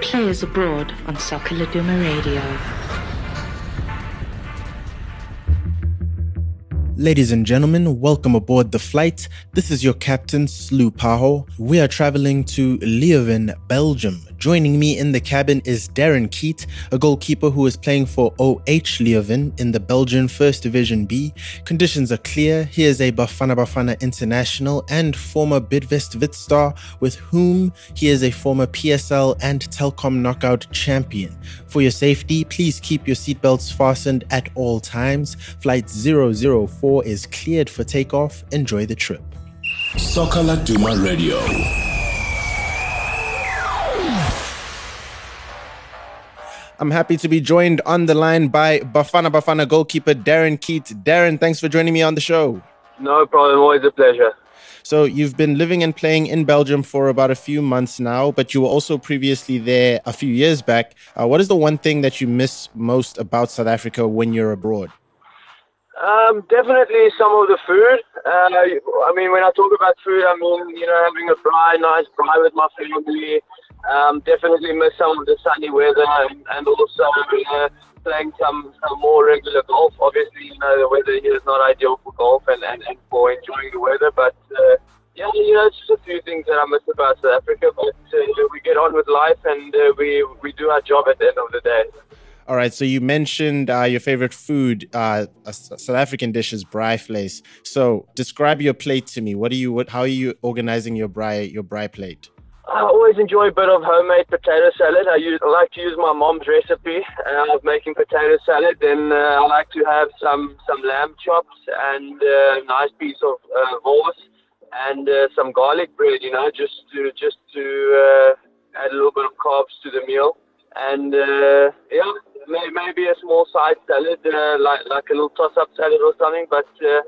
Players Abroad on Soccer Radio. Ladies and gentlemen, welcome aboard the flight. This is your captain, Slu Paho. We are traveling to Leuven, Belgium. Joining me in the cabin is Darren Keet, a goalkeeper who is playing for OH Leuven in the Belgian First Division B. Conditions are clear. He is a Bafana Bafana international and former Bidvest Wits star, with whom he is a former PSL and Telkom knockout champion. For your safety, please keep your seatbelts fastened at all times. Flight 004 is cleared for takeoff. Enjoy the trip. Soccer Laduma Radio. I'm happy to be joined on the line by Bafana Bafana goalkeeper Darren Keet. Darren, thanks for joining me on the show. No problem, always a pleasure. So, you've been living and playing in Belgium for about a few months now, but you were also previously there a few years back. Uh, what is the one thing that you miss most about South Africa when you're abroad? Um, definitely some of the food. Uh, I mean, when I talk about food, I mean, you know, having a braai, nice braai with my family. Um, definitely miss some of the sunny weather and, and also uh, playing some, some more regular golf. Obviously, you know, the weather here is not ideal for golf and, and, and for enjoying the weather, but uh, yeah, you know, it's just a few things that I miss about South Africa, but uh, we get on with life and uh, we, we do our job at the end of the day. All right, so you mentioned uh, your favorite food, uh, South African dish is braai vleis. So describe your plate to me. What are you? What? How are you organizing your braai your braai plate? I always enjoy a bit of homemade potato salad. I, use, I like to use my mom's recipe uh, of making potato salad. Then uh, I like to have some some lamb chops and uh, nice piece of uh, wors and uh, some garlic bread. You know, just to just to uh, add a little bit of carbs to the meal. And uh, yeah, maybe a small side salad, uh, like like a little toss-up salad or something. But uh,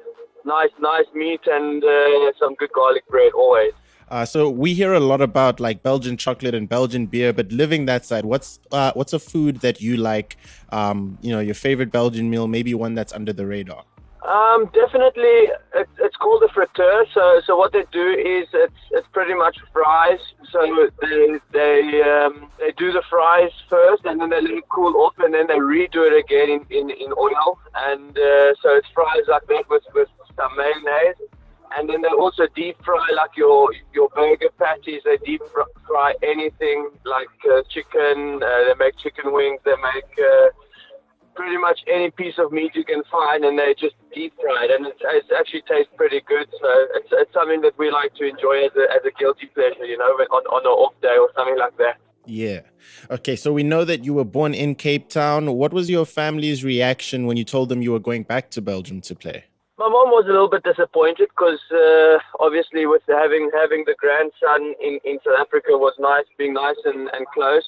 nice, nice meat and uh, some good garlic bread always. Uh, so we hear a lot about like Belgian chocolate and Belgian beer, but living that side, what's uh, what's a food that you like? Um, you know, your favorite Belgian meal, maybe one that's under the radar. Um, definitely, it's, it's called a frituur. So, so what they do is it's it's pretty much fries. So they they um, they do the fries first, and then they let it cool off, and then they redo it again in, in, in oil. And uh, so it's fries like that with with some mayonnaise, and then they also deep fry like your your burger patties. They deep fry anything like uh, chicken. Uh, they make chicken wings. They make uh, pretty much any piece of meat you can find, and they just deep fry it, and it, it actually tastes pretty good. So it's, it's something that we like to enjoy as a, as a guilty pleasure, you know, on, on an off day or something like that. Yeah. Okay. So we know that you were born in Cape Town. What was your family's reaction when you told them you were going back to Belgium to play? My mom was a little bit disappointed because uh, obviously with having having the grandson in, in South Africa was nice, being nice and, and close.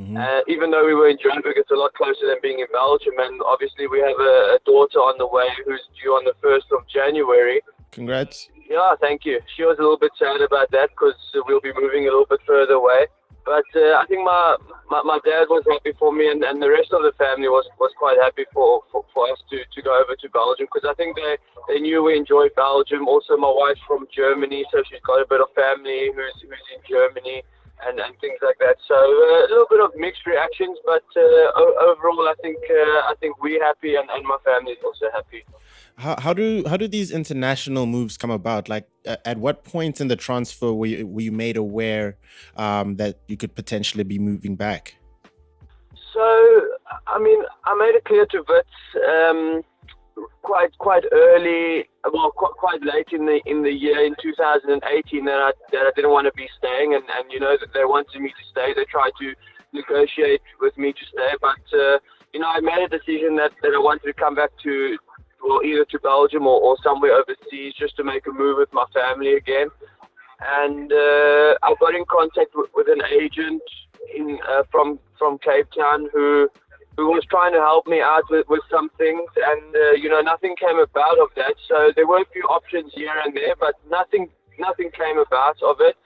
Mm-hmm. Uh, even though we were in Joburg, it's a lot closer than being in Belgium. And obviously, we have a, a daughter on the way who's due on the 1st of January. Congrats. Yeah, thank you. She was a little bit sad about that because we'll be moving a little bit further away. But uh, I think my, my, my dad was happy for me, and, and the rest of the family was, was quite happy for, for, for us to, to go over to Belgium because I think they, they knew we enjoyed Belgium. Also, my wife's from Germany, so she's got a bit of family who's, who's in Germany and, and things like that. So uh, a little bit of mixed reactions, but uh, overall, I think uh, I think we're happy, and, and my family is also happy. How, how do how do these international moves come about? Like, at what point in the transfer were you, were you made aware um, that you could potentially be moving back? So, I mean, I made it clear to Wits. Um, quite quite early, well, quite, quite late in the in the year in 2018 that I that I didn't want to be staying, and and you know that they wanted me to stay. They tried to negotiate with me to stay, but uh, you know I made a decision that that I wanted to come back to, well, either to Belgium or, or somewhere overseas just to make a move with my family again. And uh, I got in contact with, with an agent in uh, from from Cape Town who who was trying to help me out with, with some things, and uh, you know nothing came about of that. So there were a few options here and there, but nothing nothing came about of it.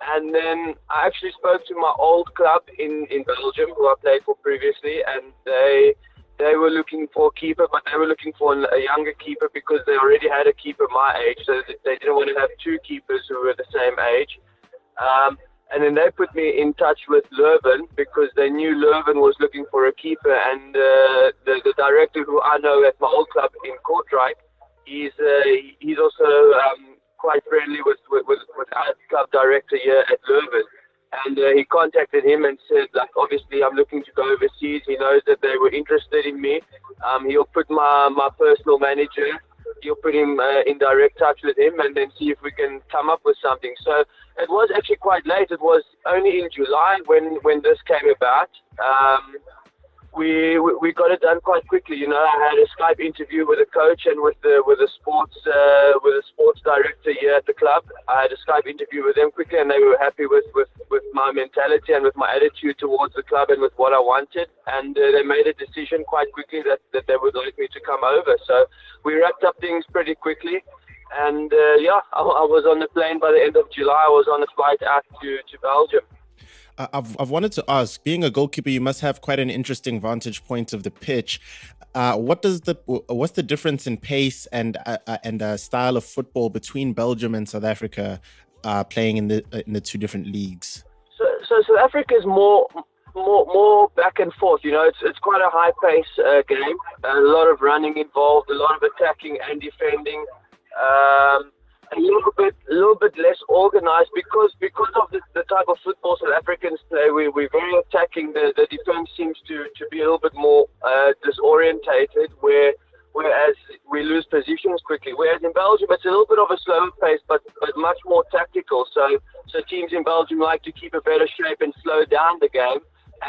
And then I actually spoke to my old club in, in Belgium, who I played for previously, and they they were looking for a keeper, but they were looking for a younger keeper because they already had a keeper my age, so they didn't want to have two keepers who were the same age. Um, and then they put me in touch with Leuven because they knew Leuven was looking for a keeper, and uh, the, the director who I know at my old club in Kortrijk, he's uh, he's also um, quite friendly with, with, with, with our club director here at Leuven. And uh, he contacted him and said, like, obviously I'm looking to go overseas. He knows that they were interested in me. Um, he'll put my, my personal manager you'll put him uh, in direct touch with him and then see if we can come up with something. So it was actually quite late. It was only in July when, when this came about. Um, we, we got it done quite quickly. You know, I had a Skype interview with the coach and with the with the sports uh, with the sports director here at the club. I had a Skype interview with them quickly, and they were happy with with, with my mentality and with my attitude towards the club and with what I wanted. And uh, they made a decision quite quickly that that they would like me to come over. So we wrapped up things pretty quickly. And uh, yeah, I, I was on the plane by the end of July. I was on a flight out to to Belgium. I've, I've wanted to ask being a goalkeeper you must have quite an interesting vantage point of the pitch. Uh, what does the what's the difference in pace and uh, uh and uh, style of football between Belgium and South Africa uh, playing in the in the two different leagues? So, so South Africa is more more more back and forth you know it's it's quite a high pace uh, game. A lot of running involved a lot of attacking and defending. Um, a little bit a little bit less organized because because of the, the type of football South Africans play. We we're very attacking. The the defense seems to, to be a little bit more uh, disorientated. Where whereas we lose positions quickly. Whereas in Belgium it's a little bit of a slower pace, but but much more tactical. So so teams in Belgium like to keep a better shape and slow down the game,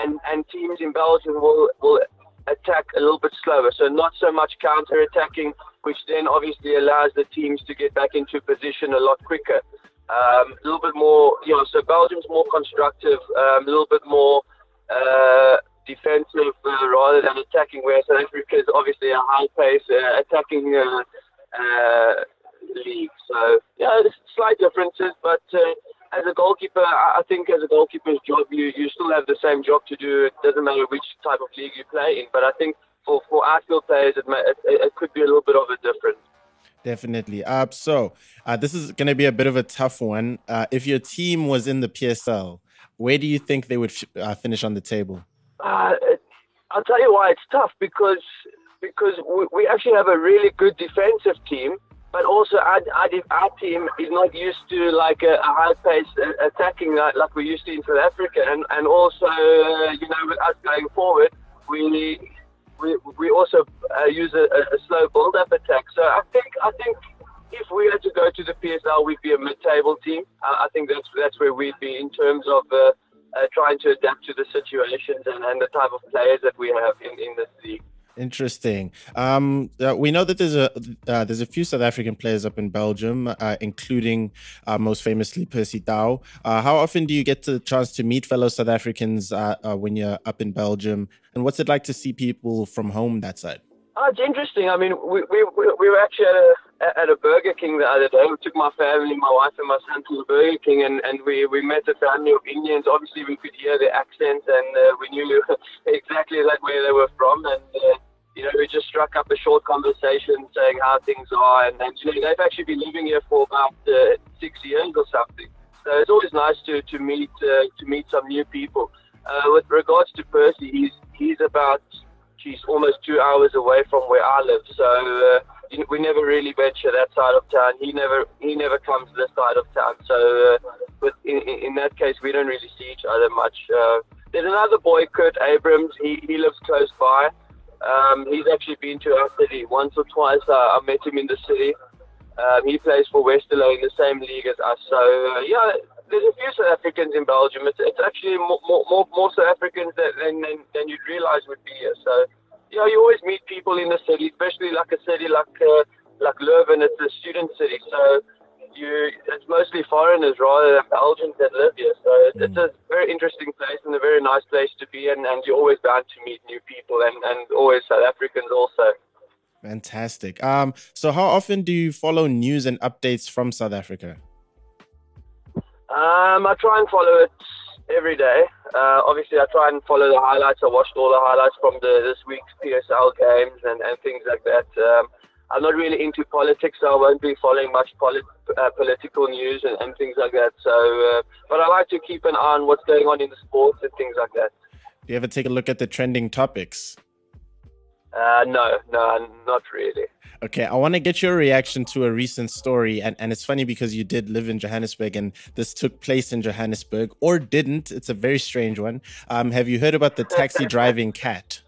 and and teams in Belgium will will attack a little bit slower. So not so much counter attacking which then obviously allows the teams to get back into position a lot quicker. Um, a little bit more, you know, so Belgium's more constructive, um, a little bit more uh, defensive uh, rather than attacking, whereas South Africa is obviously a high pace uh, attacking uh, uh, league. So, yeah, slight differences, but uh, as a goalkeeper, I think as a goalkeeper's job, you, you still have the same job to do. It doesn't matter which type of league you play in, but I think for, for outfield players, it, may, it, it could be a little bit of a difference. Definitely. Uh, so uh, this is going to be a bit of a tough one. Uh, if your team was in the PSL, where do you think they would f- uh, finish on the table? Uh, I'll tell you why it's tough because because we, we actually have a really good defensive team, but also our, our, team is not used to like a, a high pace uh, attacking like, like we're used to in South Africa, and and also you know with us going forward, we we, we also uh, use a, a slow build-up attack. So I think I think if we had to go to the PSL, we'd be a mid-table team. I, I think that's that's where we'd be in terms of uh, uh, trying to adapt to the situations and, and the type of players that we have in, in this league. Interesting. Um, uh, we know that there's a uh, there's a few South African players up in Belgium, uh, including uh, most famously Percy Tau. Uh, how often do you get the chance to meet fellow South Africans uh, when you're up in Belgium? And what's it like to see people from home that side? Oh, it's interesting. I mean, we, we, we were actually at a, at a Burger King the other day. We took my family, my wife and my son to the Burger King, and, and we, we met a family of Indians. Obviously, we could hear their accents, and uh, we knew exactly that where they were from. And uh, you know, we just struck up a short conversation saying how things are, and, and you know, they've actually been living here for about uh, six years or something. So it's always nice to to meet uh, to meet some new people. Uh, with regards to Percy, he's he's about geez, almost two hours away from where I live, so uh, we never really venture that side of town. He never he never comes to this side of town. So, uh, with in, in that case, we don't really see each other much. Uh, there's another boy, Kurt Abrahams. He he lives close by. Um, he's actually been to our city once or twice. Uh, I met him in the city. Um, he plays for Westerlo in the same league as us. So uh, yeah, there's a few South Africans in Belgium. It's, it's actually more, more, more South Africans than, than, than you'd realize would be here. So yeah, you always meet people in the city, especially like a city like uh, like Leuven. It's a student city, so you it's mostly foreigners rather than Belgians that live here. So it's, mm. it's a very interesting place and a very nice place to be, and, and you're always bound to meet new people and, and always South Africans also. Fantastic. Um, so how often do you follow news and updates from South Africa? Um, I try and follow it every day. Uh, obviously, I try and follow the highlights. I watched all the highlights from the this week's PSL games and, and things like that. Um, I'm not really into politics, so I won't be following much polit- uh, political news and, and, things like that. So, uh, but I like to keep an eye on what's going on in the sports and things like that. Do you ever take a look at the trending topics? Uh, no, no, not really. Okay, I want to get your reaction to a recent story. And, and it's funny because you did live in Johannesburg and this took place in Johannesburg or didn't. It's a very strange one. Um, have you heard about the taxi driving cat?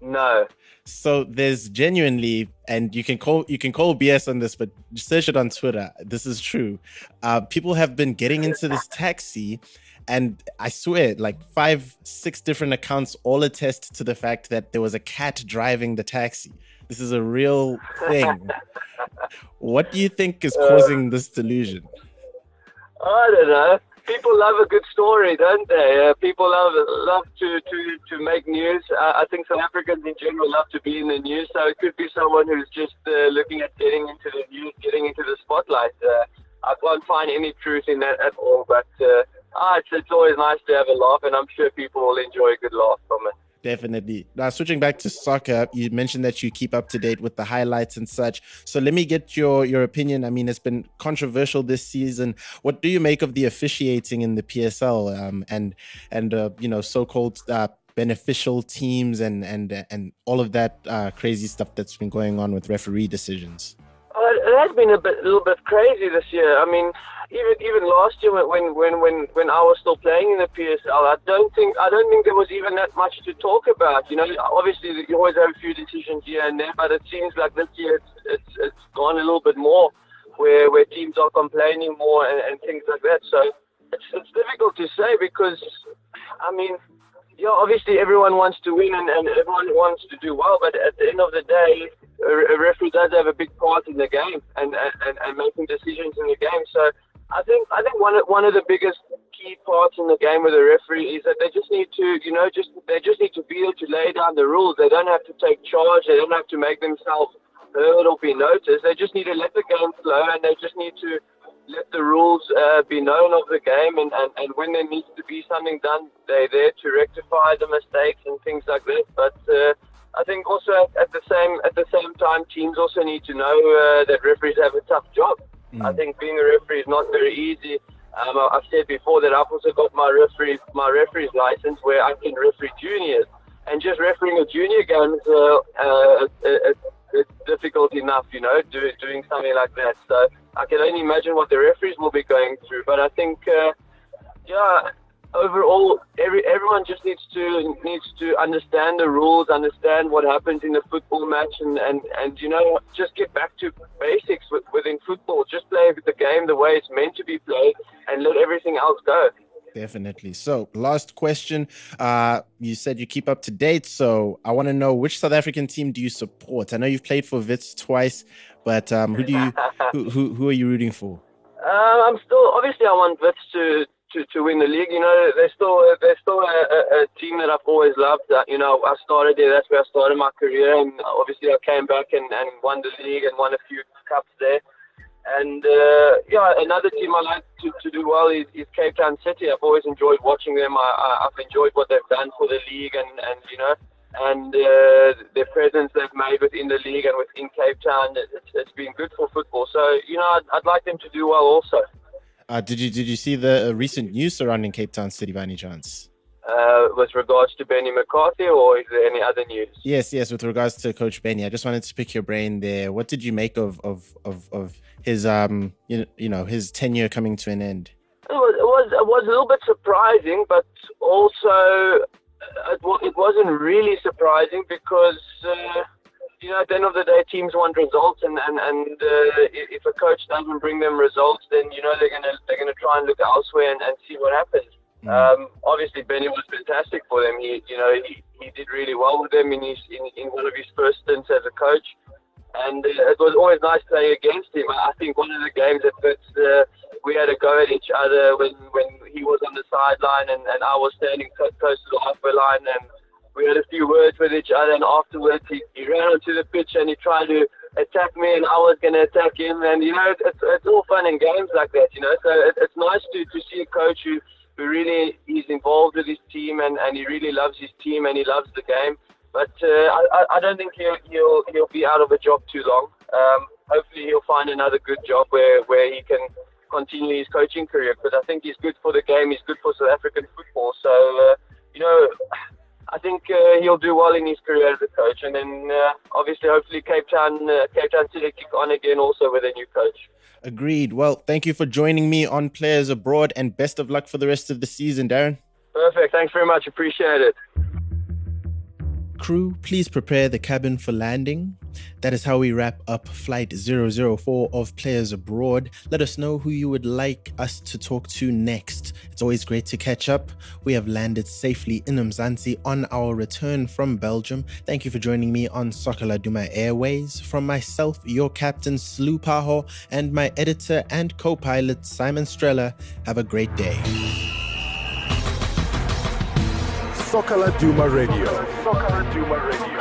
No. So there's genuinely, and you can call you can call BS on this, but search it on Twitter. This is true. Uh, people have been getting into this taxi and I swear, like five, six different accounts all attest to the fact that there was a cat driving the taxi. This is a real thing. what do you think is causing this delusion? I don't know. People love a good story, don't they? Uh, people love love to, to, to make news. Uh, I think South Africans in general love to be in the news. So it could be someone who's just uh, looking at getting into the news, getting into the spotlight. Uh, I can't find any truth in that at all. But uh, ah, it's, it's always nice to have a laugh, and I'm sure people will enjoy a good laugh from it. Definitely. Now, switching back to soccer, you mentioned that you keep up to date with the highlights and such. So, let me get your your opinion. I mean, it's been controversial this season. What do you make of the officiating in the PSL um, and and uh, you know so-called uh, beneficial teams and and and all of that uh, crazy stuff that's been going on with referee decisions? Has been a bit, a little bit crazy this year. I mean, even even last year when when when when I was still playing in the PSL, I don't think I don't think there was even that much to talk about. You know, obviously you always have a few decisions here and there, but it seems like this year it's it's, it's gone a little bit more, where where teams are complaining more and, and things like that. So it's it's difficult to say because, I mean yeah, obviously everyone wants to win and, and everyone wants to do well, but at the end of the day, a, referee does have a big part in the game and, and, and making decisions in the game. So I think I think one of, one of the biggest key parts in the game with a referee is that they just need to, you know, just they just need to be able to lay down the rules. They don't have to take charge. They don't have to make themselves heard or be noticed. They just need to let the game flow and they just need to let the rules uh, be known of the game, and, and, and when there needs to be something done, they're there to rectify the mistakes and things like that. But uh, I think also at, at, the same at the same time, teams also need to know uh, that referees have a tough job. Mm. I think being a referee is not very easy. Um, I've said before that I've also got my referee my referee's license where I can referee juniors, and just refereeing a junior game is uh, uh, it's, it's difficult enough, you know, do, doing something like that. So I can only imagine what the referees will be going through. But I think, uh, yeah, overall, every everyone just needs to needs to understand the rules, understand what happens in the football match, and and, and you know just get back to basics with, within football. Just play the game the way it's meant to be played, and let everything else go. Definitely. So, last question. Uh, you said you keep up to date. So, I want to know which South African team do you support? I know you've played for Wits twice. But um, who do you who, who who are you rooting for? Uh, I'm still obviously I want Wits to, to, to win the league. You know they're still they're still a, a, a team that I've always loved. Uh, you know I started there. That's where I started my career, and obviously I came back and, and won the league and won a few cups there. And uh, yeah, another team I like to, to do well is, is Cape Town City. I've always enjoyed watching them. I, I've enjoyed what they've done for the league, and, and you know and uh, their presence they've made within the league and within Cape Town, it's, it's been good for football. So you know, I'd, I'd like them to do well also. Uh, did you did you see the uh, recent news surrounding Cape Town City by any chance? Uh, with regards to Benny McCarthy, or is there any other news? Yes, yes. With regards to Coach Benny, I just wanted to pick your brain there. What did you make of of of, of his um you you know his tenure coming to an end? It was, it was it was a little bit surprising, but also it, it wasn't really surprising because, uh, you know, at the end of the day, teams want results, and and and uh, if a coach doesn't bring them results, then you know they're gonna they're gonna try and look elsewhere and, and see what happens. Mm. Um, obviously, Benny was fantastic for them. He, you know, he, he did really well with them in his in, in one of his first stints as a coach, and uh, it was always nice playing against him. I think one of the games that. Uh, we had a go at each other when, when he was on the sideline and, and I was standing close to the halfway line and we had a few words with each other and afterwards he, he ran onto the pitch and he tried to attack me and I was going to attack him and you know it's, it's all fun and games like that you know so it, it's nice to, to see a coach who who really is involved with his team and, and he really loves his team and he loves the game. But uh, I, I don't think he'll, he'll he'll be out of a job too long. Um, hopefully he'll find another good job where, where he can continue his coaching career. because I think he's good for the game. He's good for South African football. So uh, you know, I think uh, he'll do well in his career as a coach. And then uh, obviously, hopefully, Cape Town uh, Cape Town City kick on again also with a new coach. Agreed. Well, thank you for joining me on Players Abroad, and best of luck for the rest of the season, Darren. Perfect. Thanks very much. Appreciate it. Crew, please prepare the cabin for landing. That is how we wrap up Flight 004 of Players Abroad. Let us know who you would like us to talk to next. It's always great to catch up. We have landed safely in Mzansi on our return from Belgium. Thank you for joining me on Soccer Laduma Airways. From myself, your captain Slu Paho, and my editor and co pilot Simon Strella, have a great day. Soccer Laduma Radio. Soccer Laduma Radio.